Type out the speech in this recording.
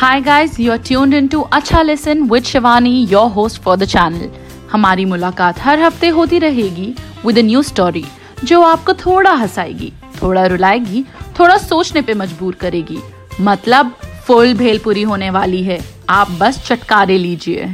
Hi guys, you're tuned into अच्छा lesson with Shivani your host for the channel हमारी मुलाकात हर हफ़्ते होती रहेगी विद अ न्यू स्टोरी जो आपको थोड़ा हंसाएगी थोड़ा रुलाएगी थोड़ा सोचने पे मजबूर करेगी। मतलब फुल भेलपुरी होने वाली है। आप बस चटकारे लीजिए।